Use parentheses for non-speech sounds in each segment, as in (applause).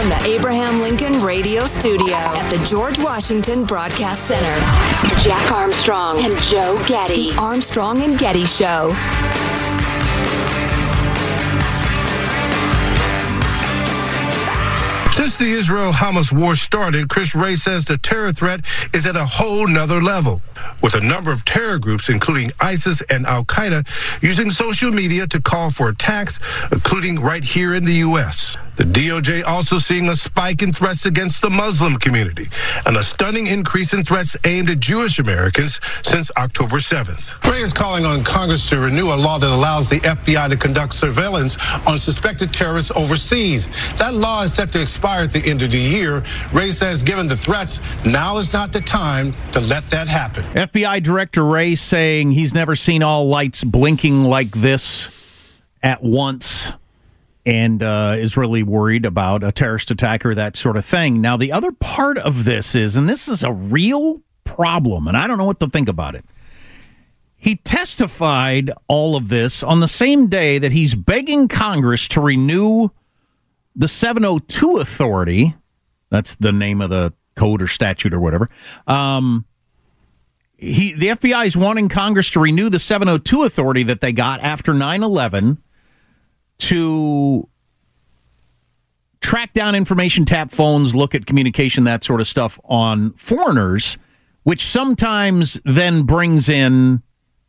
From the Abraham Lincoln Radio Studio at the George Washington Broadcast Center, Jack Armstrong and Joe Getty. The Armstrong and Getty Show. Since the Israel Hamas war started, Chris Wray says the terror threat is at a whole nother level, with a number of terror groups, including ISIS and Al Qaeda, using social media to call for attacks, including right here in the U.S. The DOJ also seeing a spike in threats against the Muslim community and a stunning increase in threats aimed at Jewish Americans since October 7th. Wray is calling on Congress to renew a law that allows the FBI to conduct surveillance on suspected terrorists overseas. That law is set to expire at the end of the year. Wray says, given the threats, now is not the time to let that happen. FBI Director Wray saying he's never seen all lights blinking like this at once and uh, is really worried about a terrorist attack or that sort of thing. Now, the other part of this is, and this is a real problem, and I don't know what to think about it. He testified all of this on the same day that he's begging Congress to renew the 702 authority. That's the name of the code or statute or whatever. Um, he, the FBI is wanting Congress to renew the 702 authority that they got after 9 11 to track down information, tap phones, look at communication, that sort of stuff on foreigners, which sometimes then brings in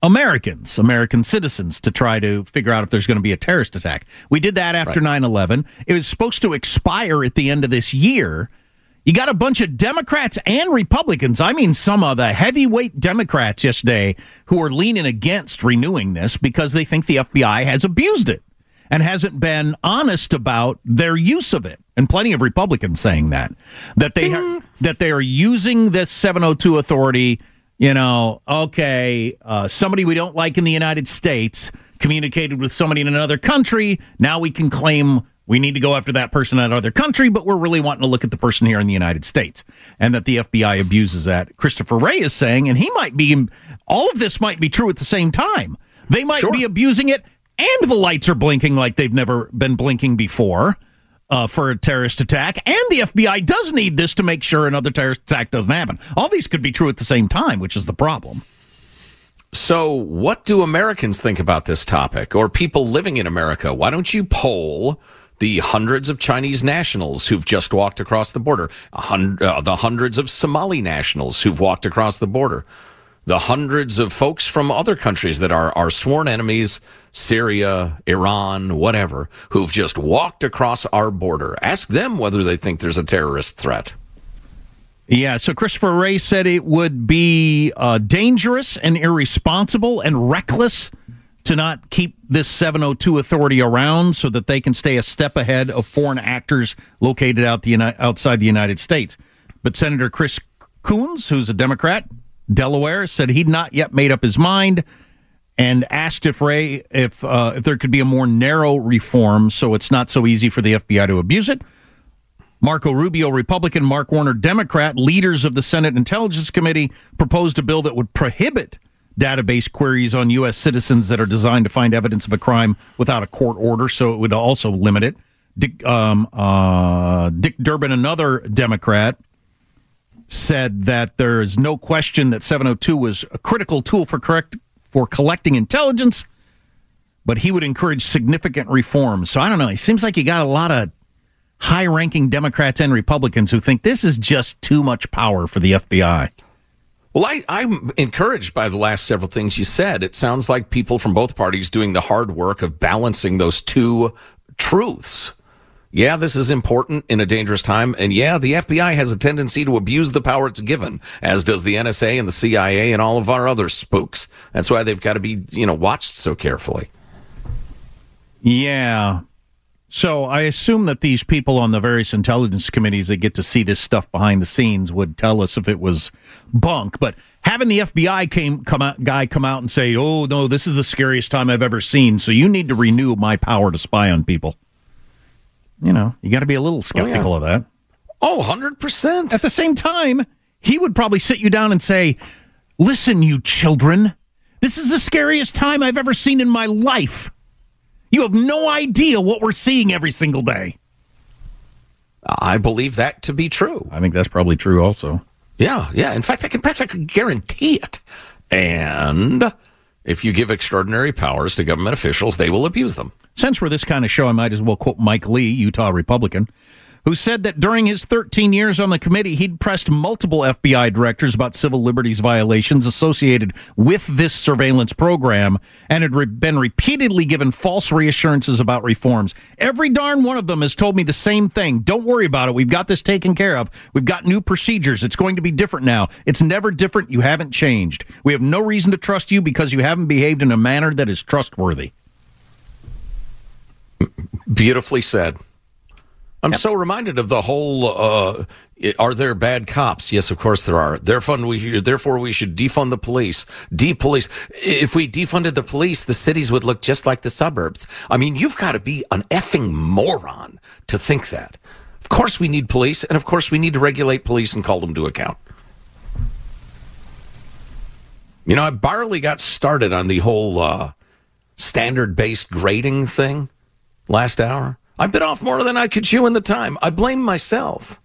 Americans, American citizens, to try to figure out if there's going to be a terrorist attack. We did that after right. 9 11. It was supposed to expire at the end of this year. You got a bunch of Democrats and Republicans. I mean, some of the heavyweight Democrats yesterday who are leaning against renewing this because they think the FBI has abused it and hasn't been honest about their use of it. And plenty of Republicans saying that that they are, that they are using this 702 authority. You know, okay, uh, somebody we don't like in the United States communicated with somebody in another country. Now we can claim we need to go after that person in another country, but we're really wanting to look at the person here in the United States, and that the FBI abuses that. Christopher Wray is saying, and he might be, all of this might be true at the same time. They might sure. be abusing it and the lights are blinking like they've never been blinking before uh, for a terrorist attack, and the FBI does need this to make sure another terrorist attack doesn't happen. All these could be true at the same time, which is the problem. So, what do Americans think about this topic, or people living in America? Why don't you poll? the hundreds of Chinese nationals who've just walked across the border, hundred, uh, the hundreds of Somali nationals who've walked across the border, the hundreds of folks from other countries that are our sworn enemies Syria, Iran, whatever, who've just walked across our border. Ask them whether they think there's a terrorist threat. Yeah, so Christopher Wray said it would be uh, dangerous and irresponsible and reckless to not keep this 702 authority around so that they can stay a step ahead of foreign actors located out the, outside the United States. But Senator Chris Coons, who's a Democrat, Delaware, said he'd not yet made up his mind and asked if Wray if uh, if there could be a more narrow reform so it's not so easy for the FBI to abuse it. Marco Rubio, Republican, Mark Warner, Democrat, leaders of the Senate Intelligence Committee proposed a bill that would prohibit database queries on U.S. citizens that are designed to find evidence of a crime without a court order, so it would also limit it. Dick, um, uh, Dick Durbin, another Democrat, said that there is no question that 702 was a critical tool for correct for collecting intelligence, but he would encourage significant reforms. So I don't know. It seems like you got a lot of high-ranking Democrats and Republicans who think this is just too much power for the FBI. Well, I, I'm encouraged by the last several things you said. It sounds like people from both parties doing the hard work of balancing those two truths. Yeah, this is important in a dangerous time. And yeah, the FBI has a tendency to abuse the power it's given, as does the NSA and the CIA and all of our other spooks. That's why they've got to be, you know, watched so carefully. Yeah. So I assume that these people on the various intelligence committees that get to see this stuff behind the scenes would tell us if it was bunk. But having the FBI came come out, guy come out and say, "Oh no, this is the scariest time I've ever seen," so you need to renew my power to spy on people you know, you got to be a little oh, skeptical oh, yeah. of that. Oh, 100%. At the same time, he would probably sit you down and say, Listen, you children, this is the scariest time I've ever seen in my life. You have no idea what we're seeing every single day. I believe that to be true. I think that's probably true also. Yeah, yeah. In fact, I can practically guarantee it. And if you give extraordinary powers to government officials, they will abuse them. Since we're this kind of show, I might as well quote Mike Lee, Utah Republican, who said that during his 13 years on the committee, he'd pressed multiple FBI directors about civil liberties violations associated with this surveillance program and had re- been repeatedly given false reassurances about reforms. Every darn one of them has told me the same thing. Don't worry about it. We've got this taken care of. We've got new procedures. It's going to be different now. It's never different. You haven't changed. We have no reason to trust you because you haven't behaved in a manner that is trustworthy. Beautifully said. I'm yep. so reminded of the whole uh, are there bad cops? Yes, of course there are. Therefore we, therefore, we should defund the police. Depolice. If we defunded the police, the cities would look just like the suburbs. I mean, you've got to be an effing moron to think that. Of course we need police, and of course we need to regulate police and call them to account. You know, I barely got started on the whole uh, standard based grading thing last hour. I bit off more than I could chew in the time. I blame myself.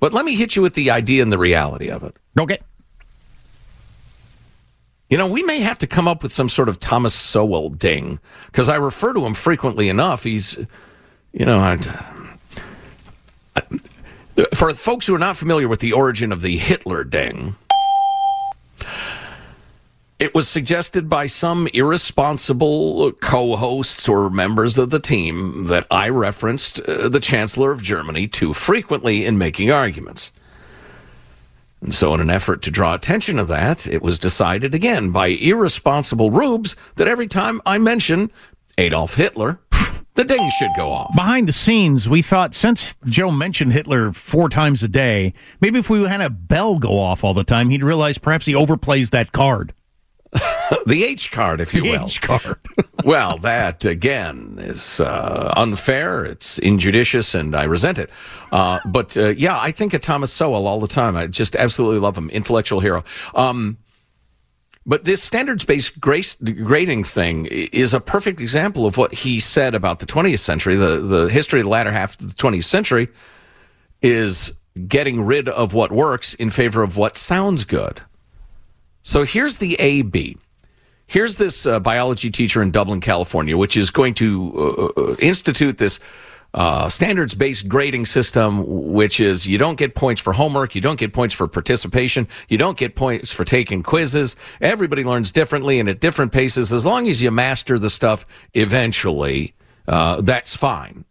But let me hit you with the idea and the reality of it. Okay. You know, we may have to come up with some sort of Thomas Sowell ding because I refer to him frequently enough. He's, you know, I, I, for folks who are not familiar with the origin of the Hitler ding, it was suggested by some irresponsible co hosts or members of the team that I referenced uh, the Chancellor of Germany too frequently in making arguments. And so, in an effort to draw attention to that, it was decided again by irresponsible rubes that every time I mention Adolf Hitler, (laughs) the ding should go off. Behind the scenes, we thought since Joe mentioned Hitler four times a day, maybe if we had a bell go off all the time, he'd realize perhaps he overplays that card. (laughs) the H card, if you the will. H card. (laughs) well, that again is uh, unfair. It's injudicious, and I resent it. Uh, but uh, yeah, I think of Thomas Sowell all the time. I just absolutely love him, intellectual hero. Um, but this standards-based grading thing is a perfect example of what he said about the 20th century. The the history of the latter half of the 20th century is getting rid of what works in favor of what sounds good. So here's the AB. Here's this uh, biology teacher in Dublin, California, which is going to uh, uh institute this uh, standards based grading system, which is you don't get points for homework, you don't get points for participation, you don't get points for taking quizzes. Everybody learns differently and at different paces. As long as you master the stuff eventually, uh, that's fine.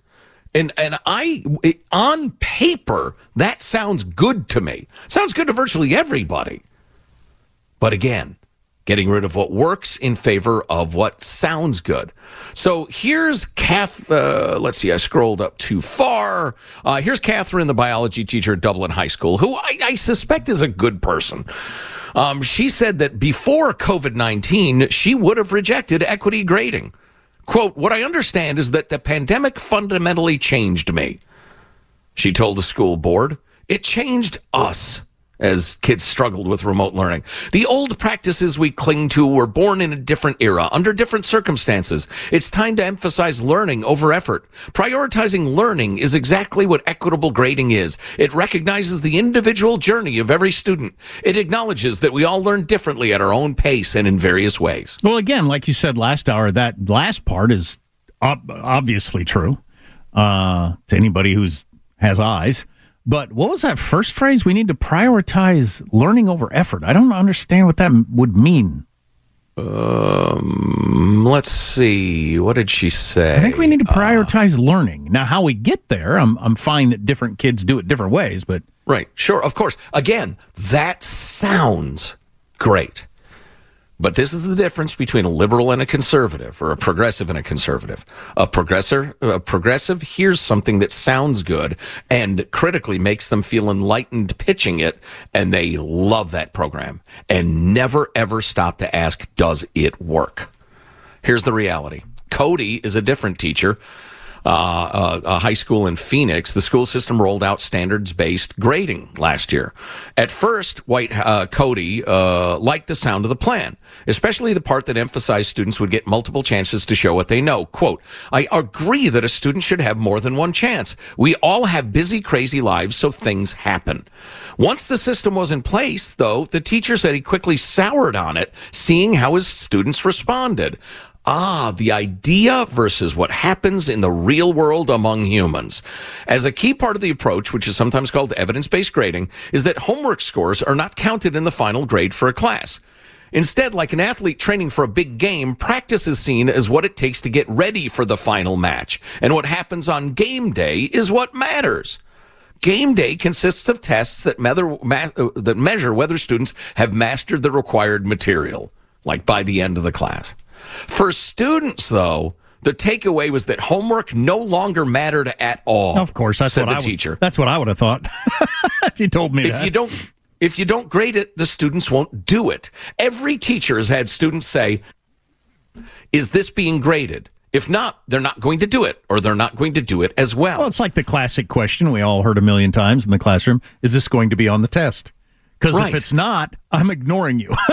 And and I on paper that sounds good to me. Sounds good to virtually everybody. But again, getting rid of what works in favor of what sounds good. So here's Kath. Uh, let's see, I scrolled up too far. Uh, here's Catherine, the biology teacher at Dublin High School, who I, I suspect is a good person. Um, she said that before COVID 19, she would have rejected equity grading. Quote, What I understand is that the pandemic fundamentally changed me. She told the school board, It changed us as kids struggled with remote learning. The old practices we cling to were born in a different era, under different circumstances. It's time to emphasize learning over effort. Prioritizing learning is exactly what equitable grading is. It recognizes the individual journey of every student. It acknowledges that we all learn differently at our own pace and in various ways. Well, again, like you said last hour, that last part is ob- obviously true uh, to anybody who's has eyes. But what was that first phrase? We need to prioritize learning over effort. I don't understand what that would mean. Um, let's see. What did she say? I think we need to prioritize uh, learning. Now, how we get there, I'm I'm fine that different kids do it different ways, but right, sure, of course. Again, that sounds great. But this is the difference between a liberal and a conservative, or a progressive and a conservative. A progressive, a progressive hears something that sounds good and critically makes them feel enlightened pitching it, and they love that program and never ever stop to ask, does it work? Here's the reality. Cody is a different teacher uh, a, a, high school in Phoenix, the school system rolled out standards based grading last year. At first, White uh, Cody uh, liked the sound of the plan, especially the part that emphasized students would get multiple chances to show what they know. Quote, I agree that a student should have more than one chance. We all have busy, crazy lives, so things happen. Once the system was in place, though, the teacher said he quickly soured on it, seeing how his students responded. Ah, the idea versus what happens in the real world among humans. As a key part of the approach, which is sometimes called evidence based grading, is that homework scores are not counted in the final grade for a class. Instead, like an athlete training for a big game, practice is seen as what it takes to get ready for the final match. And what happens on game day is what matters. Game day consists of tests that, measure, that measure whether students have mastered the required material, like by the end of the class. For students, though, the takeaway was that homework no longer mattered at all. Of course, that's said what the I teacher. Would, that's what I would have thought (laughs) if you told me if that. you don't if you don't grade it, the students won't do it. Every teacher has had students say, "Is this being graded?" If not, they're not going to do it, or they're not going to do it as well. Well, it's like the classic question we all heard a million times in the classroom: Is this going to be on the test? Because Right. if it's not, I'm ignoring you. (laughs)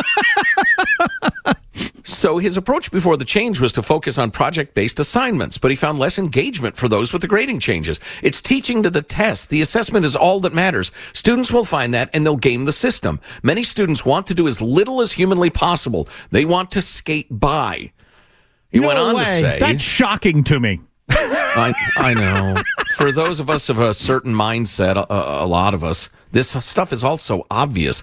So his approach before the change was to focus on project based assignments, but he found less engagement for those with the grading changes. It's teaching to the test. The assessment is all that matters. Students will find that and they'll game the system. Many students want to do as little as humanly possible. They want to skate by. He no went on way. to say that's shocking to me. I, I know. For those of us of a certain mindset, a, a lot of us, this stuff is also obvious.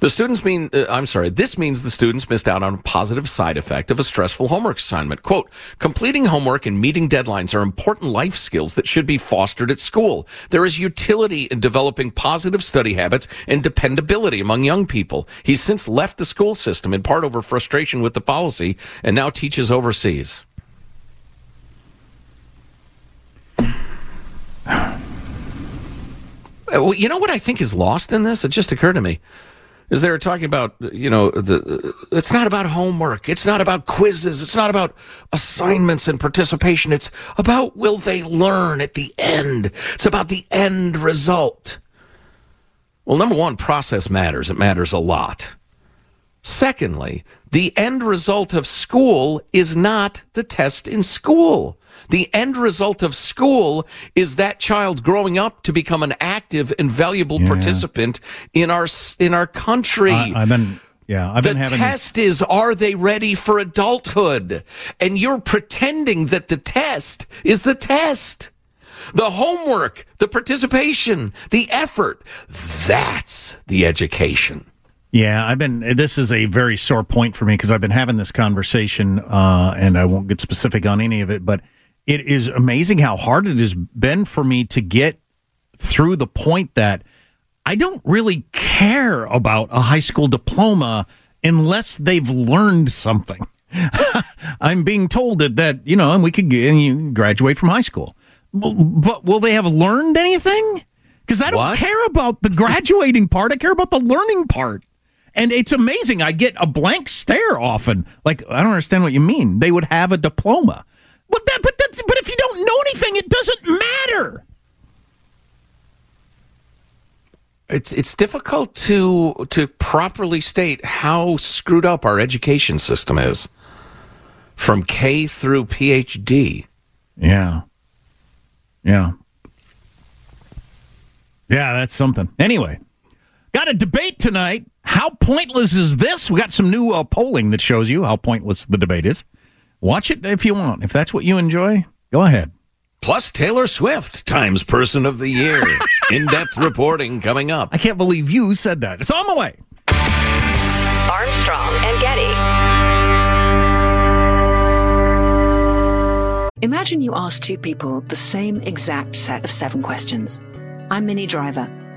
The students mean, uh, I'm sorry, this means the students missed out on a positive side effect of a stressful homework assignment. Quote, completing homework and meeting deadlines are important life skills that should be fostered at school. There is utility in developing positive study habits and dependability among young people. He's since left the school system in part over frustration with the policy and now teaches overseas. Uh, well, (sighs) You know what I think is lost in this? It just occurred to me. Is they're talking about, you know, the it's not about homework. It's not about quizzes. It's not about assignments and participation. It's about will they learn at the end. It's about the end result. Well, number one, process matters. It matters a lot. Secondly, the end result of school is not the test in school. The end result of school is that child growing up to become an active and valuable Yeah. participant in our in our country. I, I've been, yeah, I've the been having. The test is are they ready for adulthood? And you're pretending that the test is the test. The homework, the participation, the effort, that's the education. Yeah, I've been. This is a very sore point for me because I've been having this conversation, uh, and I won't get specific on any of it, but it is amazing how hard it has been for me to get through the point that I don't really care about a high school diploma unless they've learned something. (laughs) I'm being told that that you know, and we could get, and you graduate from high school, but, but will they have learned anything? Because I don't What? care about the graduating part. I care about the learning part. and it's amazing. I get a blank stare often. Like I don't understand what you mean. They would have a diploma, but that but that's but if you don't know anything, it doesn't matter. It's it's difficult to to properly state how screwed up our education system is from K through PhD. Yeah. Yeah. Yeah, that's something. Anyway, got a debate tonight. How pointless is this? We got some new uh, polling that shows you how pointless the debate is. Watch it if you want. If that's what you enjoy, go ahead. Plus Taylor Swift, Times Person of the Year. (laughs) In depth reporting coming up. I can't believe you said that. It's on the way. Armstrong and Getty. Imagine you ask two people the same exact set of seven questions. I'm Minnie Driver,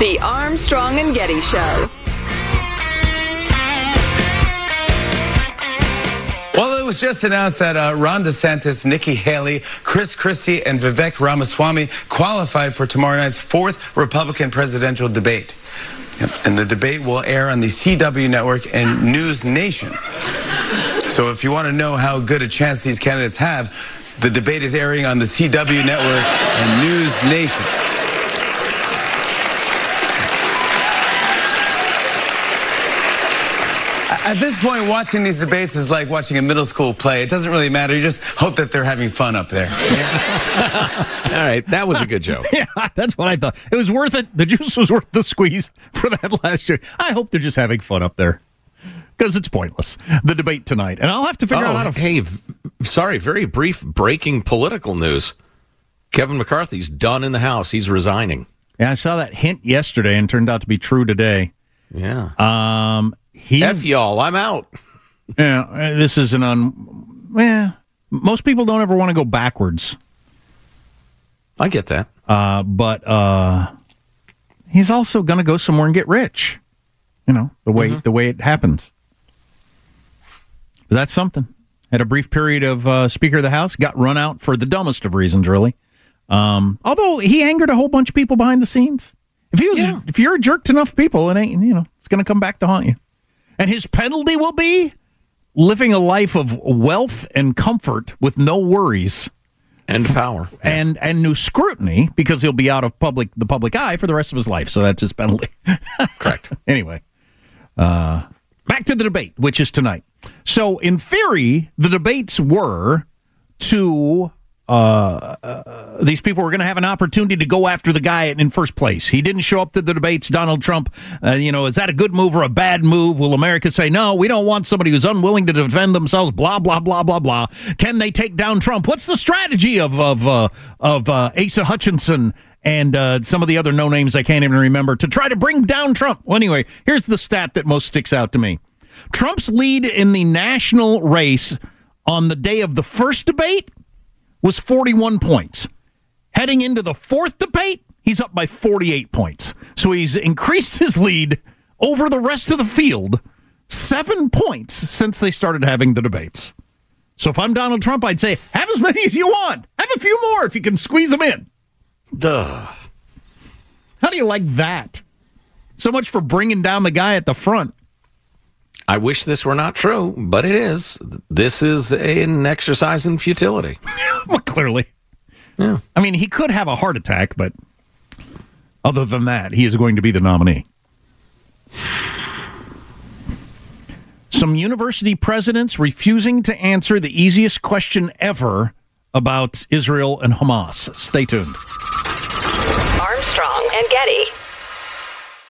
The Armstrong and Getty Show. Well, it was just announced that uh, Ron DeSantis, Nikki Haley, Chris Christie, and Vivek Ramaswamy qualified for tomorrow night's fourth Republican presidential debate. And the debate will air on the CW network and News Nation. So if you want to know how good a chance these candidates have, the debate is airing on the CW network and News Nation. At this point, watching these debates is like watching a middle school play. It doesn't really matter. You just hope that they're having fun up there. (laughs) All right, that was a good joke. (laughs) yeah, that's what I thought. It was worth it. The juice was worth the squeeze for that last year. I hope they're just having fun up there because it's pointless. The debate tonight, and I'll have to figure oh, out how to. Hey, v- sorry, very brief breaking political news. Kevin McCarthy's done in the House. He's resigning. Yeah, I saw that hint yesterday and turned out to be true today. Yeah. Um, he. F y'all, I'm out. Yeah, this is an un. Yeah, most people don't ever want to go backwards. I get that. Uh, but uh, he's also going to go somewhere and get rich. You know the way the way it happens. But that's something. Had a brief period of uh, Speaker of the House, got run out for the dumbest of reasons, really. Um, although he angered a whole bunch of people behind the scenes. If he was, if you're a jerk to enough people, it ain't you know it's going to come back to haunt you. And his penalty will be living a life of wealth and comfort with no worries and power and and new scrutiny because he'll be out of public the public eye for the rest of his life. So that's his penalty. (laughs) Correct. anyway, uh, back to the debate, which is tonight. So in theory, the debates were to uh, these people were going to have an opportunity to go after the guy in first place. He didn't show up to the debates. Donald Trump, uh, you know, is that a good move or a bad move? Will America say, no, we don't want somebody who's unwilling to defend themselves, blah, blah, blah, blah, blah. Can they take down Trump? What's the strategy of, of, uh, of uh, Asa Hutchinson and uh, some of the other no names I can't even remember to try to bring down Trump? Well, anyway, here's the stat that most sticks out to me Trump's lead in the national race on the day of the first debate was 41 points. Heading into the fourth debate, he's up by 48 points. So he's increased his lead over the rest of the field seven points since they started having the debates. So if I'm Donald Trump, I'd say, have as many as you want. Have a few more if you can squeeze them in. Duh. How do you like that? So much for bringing down the guy at the front. I wish this were not true, but it is. This is an exercise in futility. (laughs) well, clearly. Yeah. I mean, he could have a heart attack, but other than that, he is going to be the nominee. Some university presidents refusing to answer the easiest question ever about Israel and Hamas. Stay tuned. Armstrong and Getty.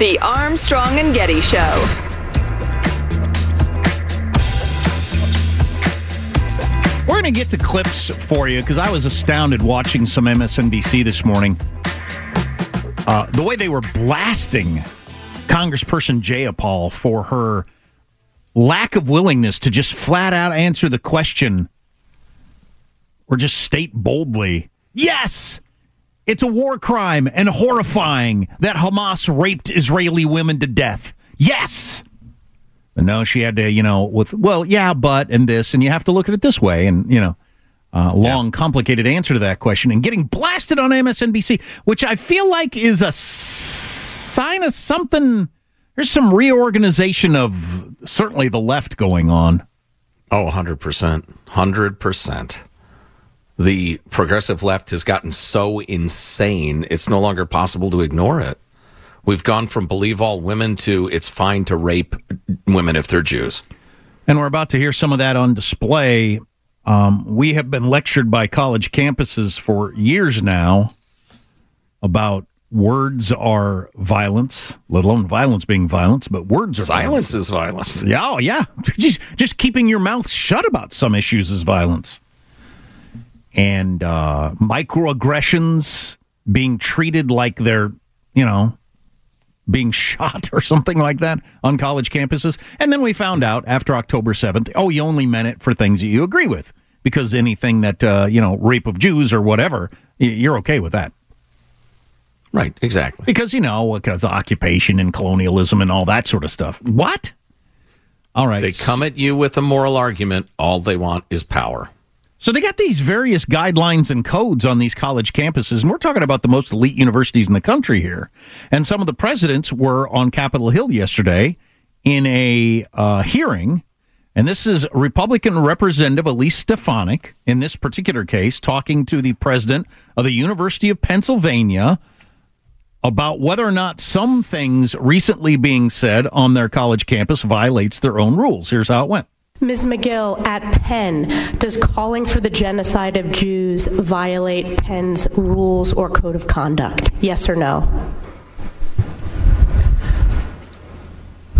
The Armstrong and Getty Show. We're going to get the clips for you because I was astounded watching some MSNBC this morning. Uh, the way they were blasting Congressperson Jayapal for her lack of willingness to just flat out answer the question or just state boldly, yes, it's a war crime and horrifying that Hamas raped Israeli women to death. Yes. But no, she had to, you know, with, well, yeah, but, and this, and you have to look at it this way. And, you know, uh, long, complicated answer to that question and getting blasted on MSNBC, which I feel like is a sign of something. There's some reorganization of certainly the left going on. Oh, 100%. 100%. The progressive left has gotten so insane, it's no longer possible to ignore it. We've gone from believe all women to it's fine to rape women if they're Jews. And we're about to hear some of that on display. Um, we have been lectured by college campuses for years now about words are violence, let alone violence being violence, but words are Silence violence. is violence. Yeah, oh, yeah. (laughs) Just, just keeping your mouth shut about some issues is violence. And uh, microaggressions being treated like they're, you know, being (laughs) shot or something like that on college campuses. And then we found out after October 7th, oh, you only meant it for things that you agree with because anything that, uh, you know, rape of Jews or whatever, you're okay with that. Right, exactly. Because, you know, because occupation and colonialism and all that sort of stuff. What? All right. They come at you with a moral argument. All they want is power. So they got these various guidelines and codes on these college campuses, and we're talking about the most elite universities in the country here. And some of the presidents were on Capitol Hill yesterday in a uh, hearing, and this is Republican Representative Elise Stefanik in this particular case talking to the president of the University of Pennsylvania about whether or not some things recently being said on their college campus violates their own rules. Here's how it went. Ms. Magill, at Penn, does calling for the genocide of Jews violate Penn's rules or code of conduct? Yes or no?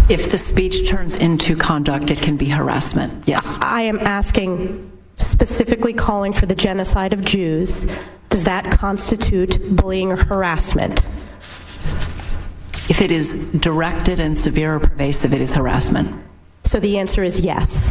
If the speech turns into conduct, it can be harassment. Yes. I am asking specifically calling for the genocide of Jews. Does that constitute bullying or harassment? If it is directed and severe or pervasive, it is harassment. So the answer is yes.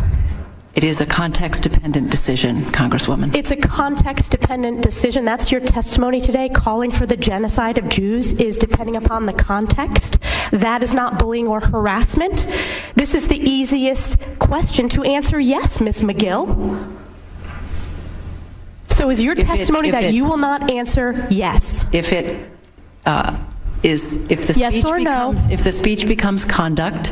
It is a context dependent decision, Congresswoman. It's a context dependent decision. That's your testimony today. Calling for the genocide of Jews is depending upon the context. That is not bullying or harassment. This is the easiest question to answer yes, Ms. Magill. So is your If testimony if that it- you will not answer yes? If it uh, is, if the Yes speech or no? becomes, if the speech becomes conduct,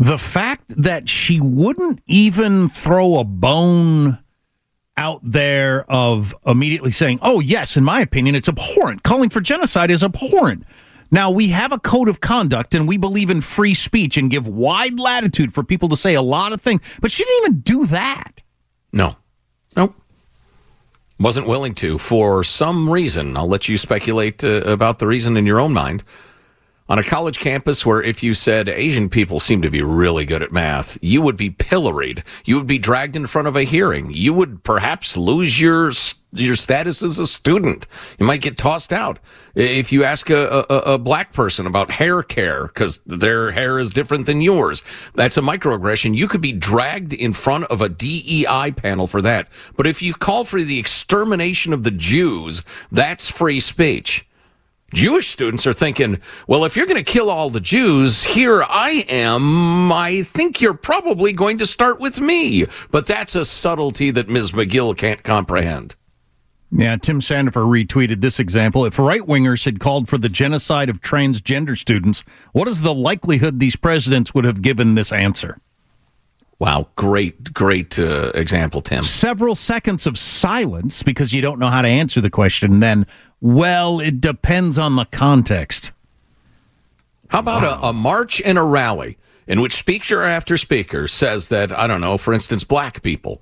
The fact that she wouldn't even throw a bone out there of immediately saying, oh, yes, in my opinion, it's abhorrent. Calling for genocide is abhorrent. Now, we have a code of conduct and we believe in free speech and give wide latitude for people to say a lot of things, but she didn't even do that. No. Nope. Wasn't willing to for some reason. I'll let you speculate uh, about the reason in your own mind. On a college campus where if you said Asian people seem to be really good at math, you would be pilloried. You would be dragged in front of a hearing. You would perhaps lose your your status as a student. You might get tossed out. If you ask a, a, a black person about hair care because their hair is different than yours, that's a microaggression. You could be dragged in front of a DEI panel for that. But if you call for the extermination of the Jews, that's free speech. Jewish students are thinking, well, if you're going to kill all the Jews, here I am. I think you're probably going to start with me. But that's a subtlety that Ms. Magill can't comprehend. Yeah, Tim Sandefur retweeted this example. If right wingers had called for the genocide of transgender students, what is the likelihood these presidents would have given this answer? Wow, great, great uh, example, Tim. Several seconds of silence because you don't know how to answer the question. Then, well, it depends on the context. How about a, a march and a rally in which speaker after speaker says that, I don't know, for instance, black people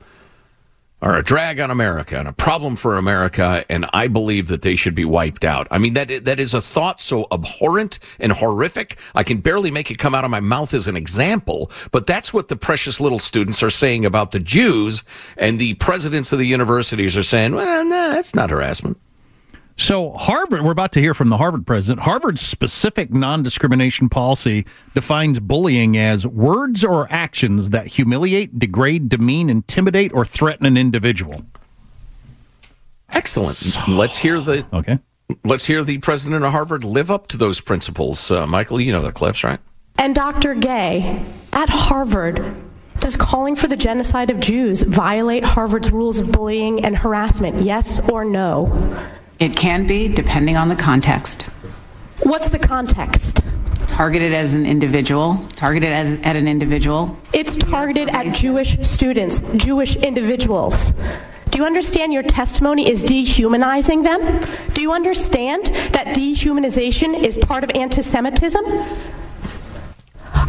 are a drag on America and a problem for America, and I believe that they should be wiped out. I mean, that that is a thought so abhorrent and horrific. I can barely make it come out of my mouth as an example, but that's what the precious little students are saying about the Jews, and the presidents of the universities are saying, well, no, that's not harassment. So, Harvard, we're about to hear from the Harvard president. Harvard's specific non discrimination policy defines bullying as words or actions that humiliate, degrade, demean, intimidate, or threaten an individual. Excellent. Let's hear the okay. Let's hear the president of Harvard live up to those principles. Uh, Michael, you know the clips, right? And Dr. Gay, at Harvard, does calling for the genocide of Jews violate Harvard's rules of bullying and harassment? Yes or no? It can be, depending on the context. What's the context? Targeted as an individual, targeted as, at an individual. It's targeted at Jewish students, Jewish individuals. Do you understand your testimony is dehumanizing them? Do you understand that dehumanization is part of anti Semitism?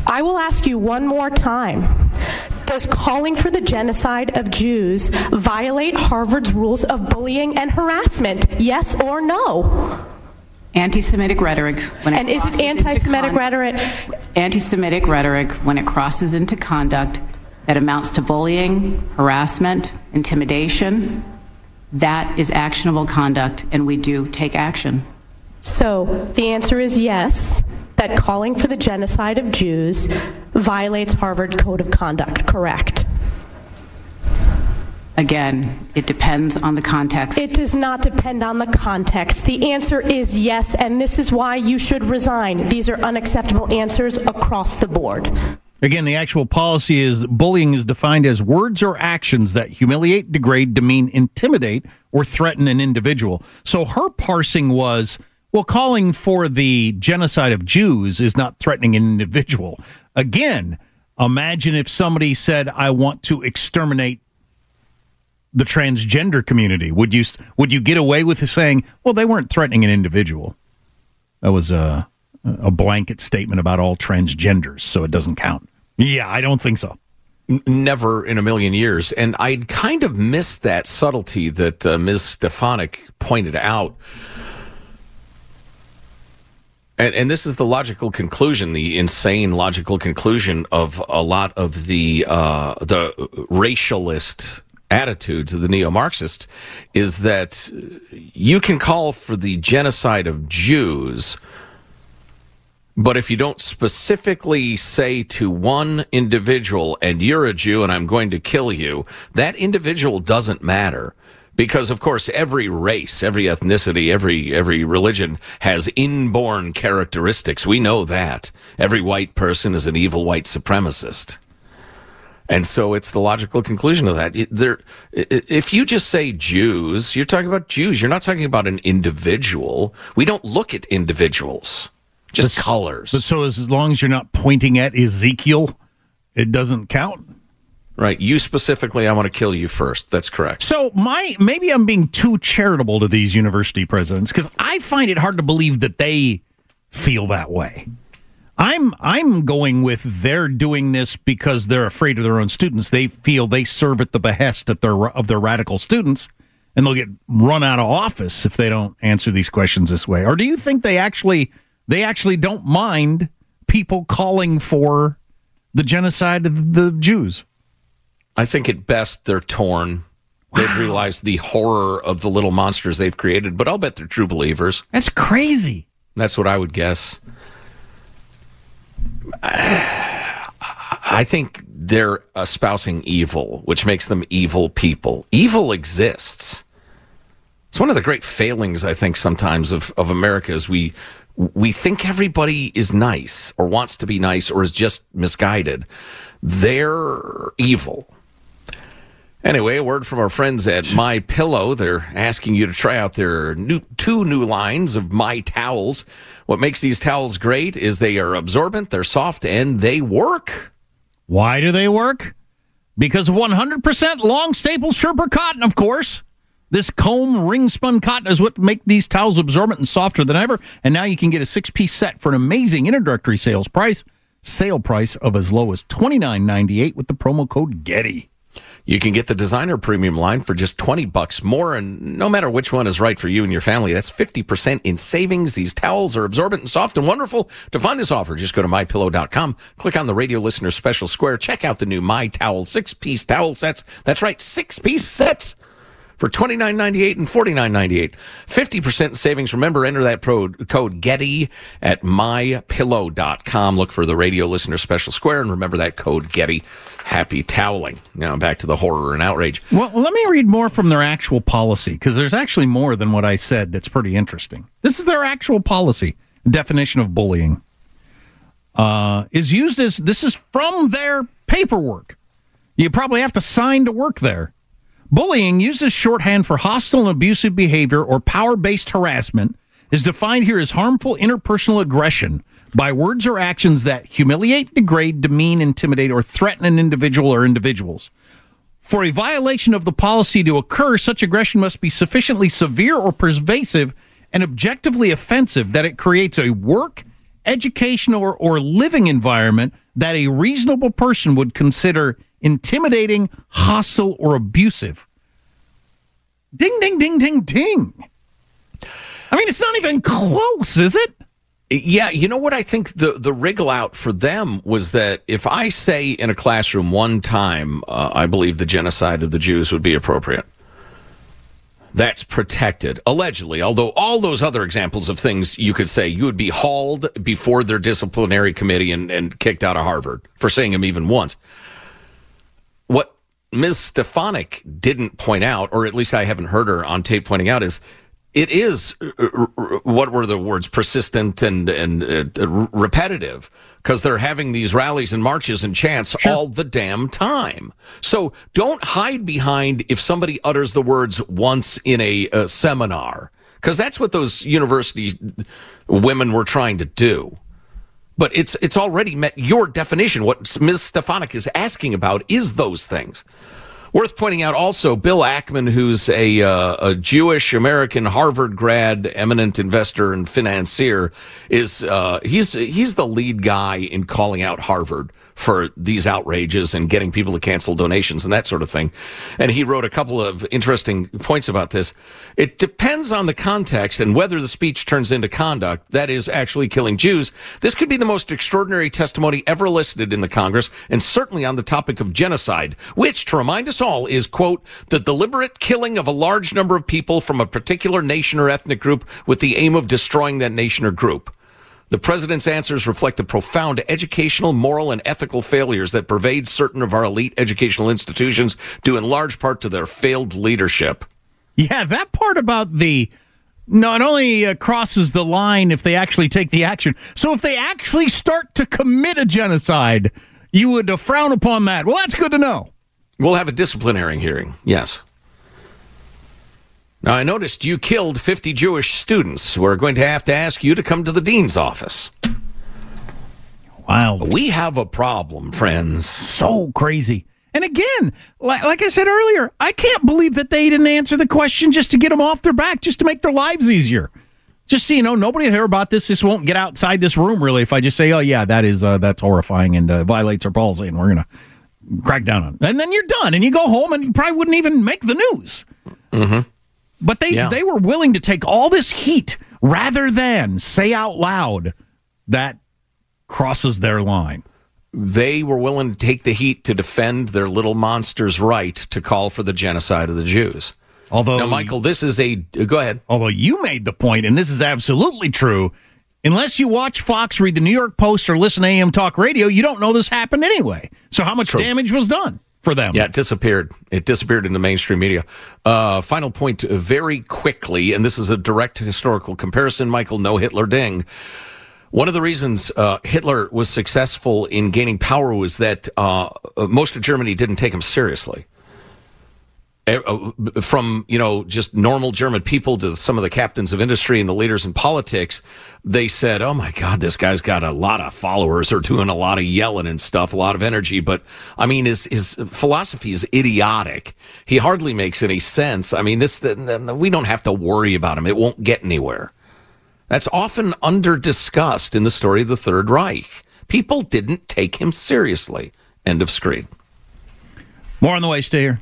I will ask you one more time. Does calling for the genocide of Jews violate Harvard's rules of bullying and harassment? Yes or no? Anti-Semitic rhetoric when it And is it anti-Semitic con- rhetoric? Anti-Semitic rhetoric when it crosses into conduct that amounts to bullying, harassment, intimidation, that is actionable conduct, and we do take action. So the answer is yes, that calling for the genocide of Jews violates Harvard Code of Conduct, correct? Again, it depends on the context. It does not depend on the context. The answer is yes, and this is why you should resign. These are unacceptable answers across the board. Again, the actual policy is bullying is defined as words or actions that humiliate, degrade, demean, intimidate, or threaten an individual. So her parsing was well, calling for the genocide of Jews is not threatening an individual. Again, imagine if somebody said, I want to exterminate the transgender community. Would you would you get away with saying, well, they weren't threatening an individual? That was a a blanket statement about all transgenders, so it doesn't count. Yeah, I don't think so. Never in a million years. And I'd kind of missed that subtlety that uh, Ms. Stefanik pointed out. And, and this is the logical conclusion, the insane logical conclusion of a lot of the uh, the racialist attitudes of the neo-Marxists, is that you can call for the genocide of Jews, but if you don't specifically say to one individual, and you're a Jew and I'm going to kill you, that individual doesn't matter. Because of course every race, every ethnicity, every every religion has inborn characteristics. We know that. Every white person is an evil white supremacist. And so it's the logical conclusion of that. There, if you just say Jews, you're talking about Jews. You're not talking about an individual. We don't look at individuals, just colors. But so as long as you're not pointing at Ezekiel, it doesn't count. Right. You specifically, I want to kill you first. That's correct. So my maybe I'm being too charitable to these university presidents because I find it hard to believe that they feel that way. I'm I'm going with they're doing this because they're afraid of their own students. They feel they serve at the behest at their of their radical students, and they'll get run out of office if they don't answer these questions this way. Or do you think they actually they actually don't mind people calling for the genocide of the Jews? I think at best they're torn. They've realized the horror of the little monsters they've created, but I'll bet they're true believers. That's crazy. That's what I would guess. I think they're espousing evil, which makes them evil people. Evil exists. It's one of the great failings, I think, sometimes of, of America is we we think everybody is nice or wants to be nice or is just misguided. They're evil. Anyway, a word from our friends at My Pillow. They're asking you to try out their new two new lines of My Towels. What makes these towels great is they are absorbent, they're soft, and they work. Why do they work? Because 100% long staple Sherpa cotton, of course. This comb ring spun cotton is what make these towels absorbent and softer than ever. And now you can get a six piece set for an amazing introductory sales price, sale price of as low as $29.98 with the promo code GETTY. You can get the designer premium line for just 20 bucks more and no matter which one is right for you and your family, that's 50% in savings. These towels are absorbent and soft and wonderful. To find this offer, just go to mypillow.com, click on the radio listener special square, check out the new My Towel 6-piece towel sets. That's right, 6-piece sets for $29.98 and $49.98. 50% savings. Remember, enter that pro- code GETTY at mypillow.com. Look for the radio listener special square and remember that code GETTY. Happy toweling. Now back to the horror and outrage. Well, let me read more from their actual policy because there's actually more than what I said that's pretty interesting. This is their actual policy definition of bullying. Uh, is used as this is from their paperwork. You probably have to sign to work there. Bullying, used as shorthand for hostile and abusive behavior or power based harassment, is defined here as harmful interpersonal aggression by words or actions that humiliate, degrade, demean, intimidate, or threaten an individual or individuals. For a violation of the policy to occur, such aggression must be sufficiently severe or pervasive and objectively offensive that it creates a work, educational, or, or living environment that a reasonable person would consider intimidating, hostile, or abusive. Ding, ding, ding, ding, ding. I mean, it's not even close, is it? Yeah, you know what I think the the wriggle out for them was that if I say in a classroom one time, uh, I believe the genocide of the Jews would be appropriate. That's protected, allegedly. Although all those other examples of things you could say, you would be hauled before their disciplinary committee and, and kicked out of Harvard for saying them even once. What Ms. Stefanik didn't point out, or at least I haven't heard her on tape pointing out, is it is uh, what were the words persistent and and uh, repetitive because they're having these rallies and marches and chants sure. all the damn time. So don't hide behind if somebody utters the words once in a, a seminar because that's what those university women were trying to do. But it's it's already met your definition. What Ms. Stefanik is asking about is those things. Worth pointing out also, Bill Ackman, who's a, uh, a Jewish American Harvard grad, eminent investor and financier, is uh, he's he's the lead guy in calling out Harvard for these outrages and getting people to cancel donations and that sort of thing. And he wrote a couple of interesting points about this. It depends on the context and whether the speech turns into conduct, that is actually killing Jews. This could be the most extraordinary testimony ever elicited in the Congress and certainly on the topic of genocide, which, to remind us all, is, quote, the deliberate killing of a large number of people from a particular nation or ethnic group with the aim of destroying that nation or group. The president's answers reflect the profound educational, moral, and ethical failures that pervade certain of our elite educational institutions, due in large part to their failed leadership. Yeah, that part about the not only uh, crosses the line if they actually take the action. So if they actually start to commit a genocide, you would uh, frown upon that. Well, that's good to know. We'll have a disciplinary hearing. Yes. Now, I noticed you killed 50 Jewish students. We're going to have to ask you to come to the dean's office. Wow. We have a problem, friends. So crazy. And again, like, like, I said earlier, I can't believe that they didn't answer the question just to get them off their back, just to make their lives easier. Just so you know, nobody will hear about this. This won't get outside this room, really, if I just say, oh, yeah, that is uh, that's horrifying and uh, violates our policy, and we're going to crack down on it. And then you're done, and you go home, and you probably wouldn't even make the news. Mm-hmm. But they yeah. they were willing to take all this heat rather than say out loud that crosses their line. They were willing to take the heat to defend their little monster's right to call for the genocide of the Jews. Although now, Michael, this is a go ahead. Although you made the point, and this is absolutely true. Unless you watch Fox, read the New York Post, or listen to AM Talk Radio, you don't know this happened anyway. So how much true. damage was done? For them. Yeah, it disappeared. It disappeared in the mainstream media. Uh, final point uh, very quickly, and this is a direct historical comparison. Michael, no Hitler ding. One of the reasons uh, Hitler was successful in gaining power was that uh, most of Germany didn't take him seriously. Eh, uh, from you know just normal German people to some of the captains of industry and the leaders in politics, they said, "Oh my God, this guy's got a lot of followers, or doing a lot of yelling and stuff, a lot of energy." But I mean, his his philosophy is idiotic. He hardly makes any sense. I mean, this we don't have to worry about him; it won't get anywhere. That's often under discussed in the story of the Third Reich. People didn't take him seriously. End of screen. More on the way. Stay here.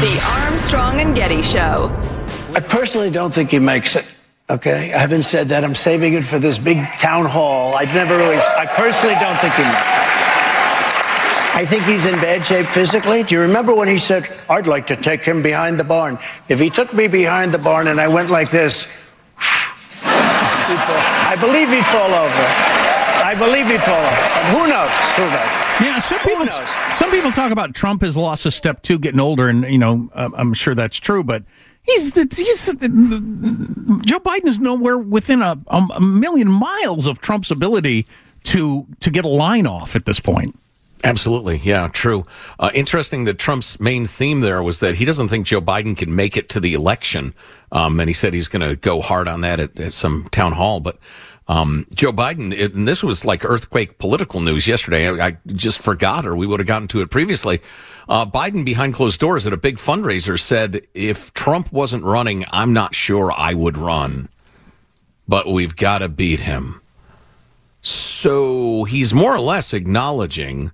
The Armstrong and Getty Show. I personally don't think he makes it. Okay, I haven't said that. I'm saving it for this big town hall. I've never really. I personally don't think he makes it. I think he's in bad shape physically. Do you remember when he said, "I'd like to take him behind the barn"? If he took me behind the barn and I went like this, I believe he'd fall over. I believe he'd fall over. And who knows? Who knows? Yeah, some people some people talk about Trump has lost a step too, getting older, and you know uh, I'm sure that's true, but he's he's Joe Biden is nowhere within a, a million miles of Trump's ability to to get a line off at this point. Absolutely. Yeah, true. Uh, interesting that Trump's main theme there was that he doesn't think Joe Biden can make it to the election. Um, and he said he's going to go hard on that at, at some town hall. But um, Joe Biden, it, and this was like earthquake political news yesterday. I, I just forgot, or we would have gotten to it previously. Uh, Biden, behind closed doors at a big fundraiser, said, if Trump wasn't running, I'm not sure I would run. But we've got to beat him. So he's more or less acknowledging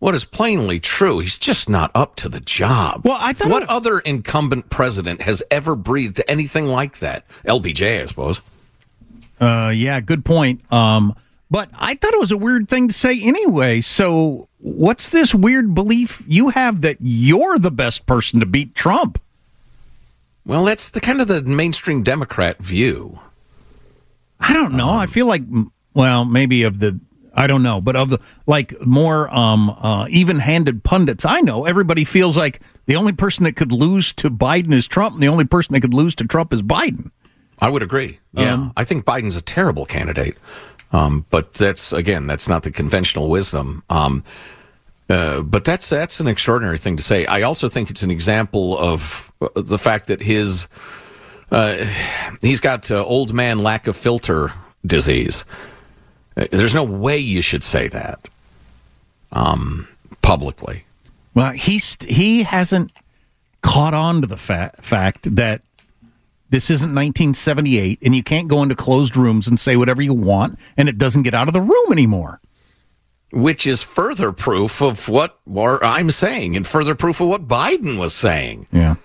what is plainly true. He's just not up to the job. Well, I thought what other incumbent president has ever breathed anything like that? LBJ, I suppose. Uh, yeah, good point. Um, but I thought it was a weird thing to say anyway. So, what's this weird belief you have that you're the best person to beat Trump? Well, that's the kind of the mainstream Democrat view. I don't know. I feel like, well, maybe of the I don't know, but of the like more um, uh, even-handed pundits I know, everybody feels like the only person that could lose to Biden is Trump, and the only person that could lose to Trump is Biden. I would agree. Yeah, um, I think Biden's a terrible candidate, um, but that's again, that's not the conventional wisdom. Um, uh, but that's that's an extraordinary thing to say. I also think it's an example of uh, the fact that his uh, he's got uh, old man lack of filter disease. There's no way you should say that um, publicly. Well, he's he hasn't caught on to the fa- fact that this isn't 1978, and you can't go into closed rooms and say whatever you want, and it doesn't get out of the room anymore. Which is further proof of what I'm saying, and further proof of what Biden was saying. Yeah.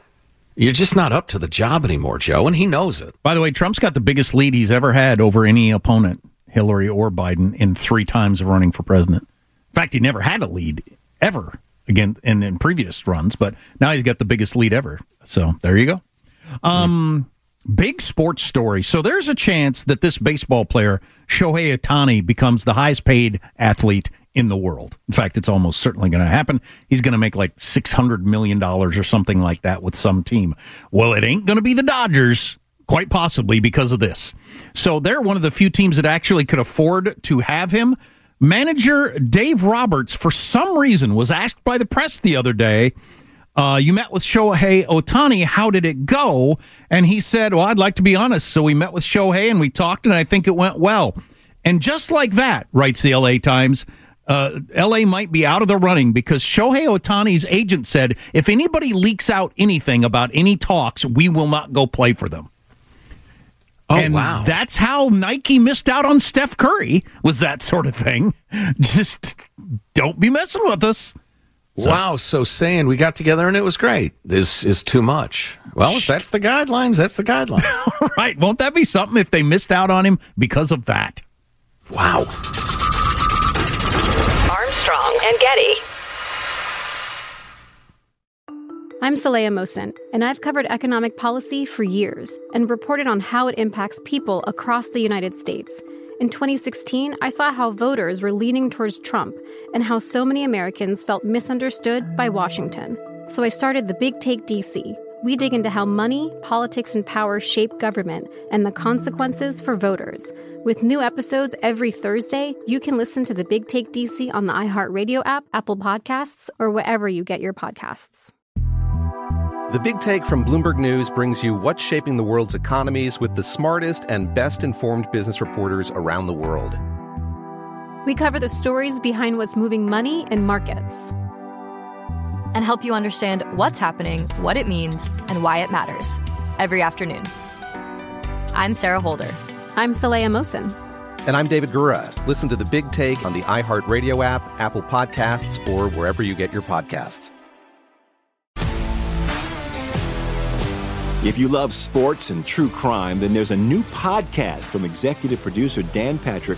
You're just not up to the job anymore, Joe, and he knows it. By the way, Trump's got the biggest lead he's ever had over any opponent. Hillary or Biden in three times of running for president. In fact, he never had a lead ever again in, in previous runs, but now he's got the biggest lead ever. So there you go. Um, big sports story. So there's a chance that this baseball player, Shohei Ohtani, becomes the highest paid athlete in the world. In fact, it's almost certainly going to happen. He's going to make like $600 million or something like that with some team. Well, it ain't going to be the Dodgers quite possibly because of this. So they're one of the few teams that actually could afford to have him. Manager Dave Roberts, for some reason, was asked by the press the other day, uh, You met with Shohei Ohtani. How did it go? And he said, Well, I'd like to be honest. So we met with Shohei and we talked, and I think it went well. And just like that, writes the LA Times, uh, LA might be out of the running because Shohei Ohtani's agent said if anybody leaks out anything about any talks, we will not go play for them. Oh, and wow. That's how Nike missed out on Steph Curry, was that sort of thing. (laughs) Just don't be messing with us. Wow, so saying we got together and it was great is is too much. Well, if that's the guidelines, that's the guidelines. (laughs) right. Won't that be something if they missed out on him because of that? Wow. Armstrong and Getty. I'm Saleha Mohsin, and I've covered economic policy for years and reported on how it impacts people across the United States. In 2016, I saw how voters were leaning towards Trump and how so many Americans felt misunderstood by Washington. So I started the Big Take DC. We dig into how money, politics, and power shape government and the consequences for voters. With new episodes every Thursday, you can listen to the Big Take DC on the iHeartRadio app, Apple Podcasts, or wherever you get your podcasts. The Big Take from Bloomberg News brings you what's shaping the world's economies with the smartest and best informed business reporters around the world. We cover the stories behind what's moving money and markets. And help you understand what's happening, what it means, and why it matters every afternoon. I'm Sarah Holder. I'm Saleha Mohsin. And I'm David Gura. Listen to The Big Take on the iHeartRadio app, Apple Podcasts, or wherever you get your podcasts. If you love sports and true crime, then there's a new podcast from executive producer Dan Patrick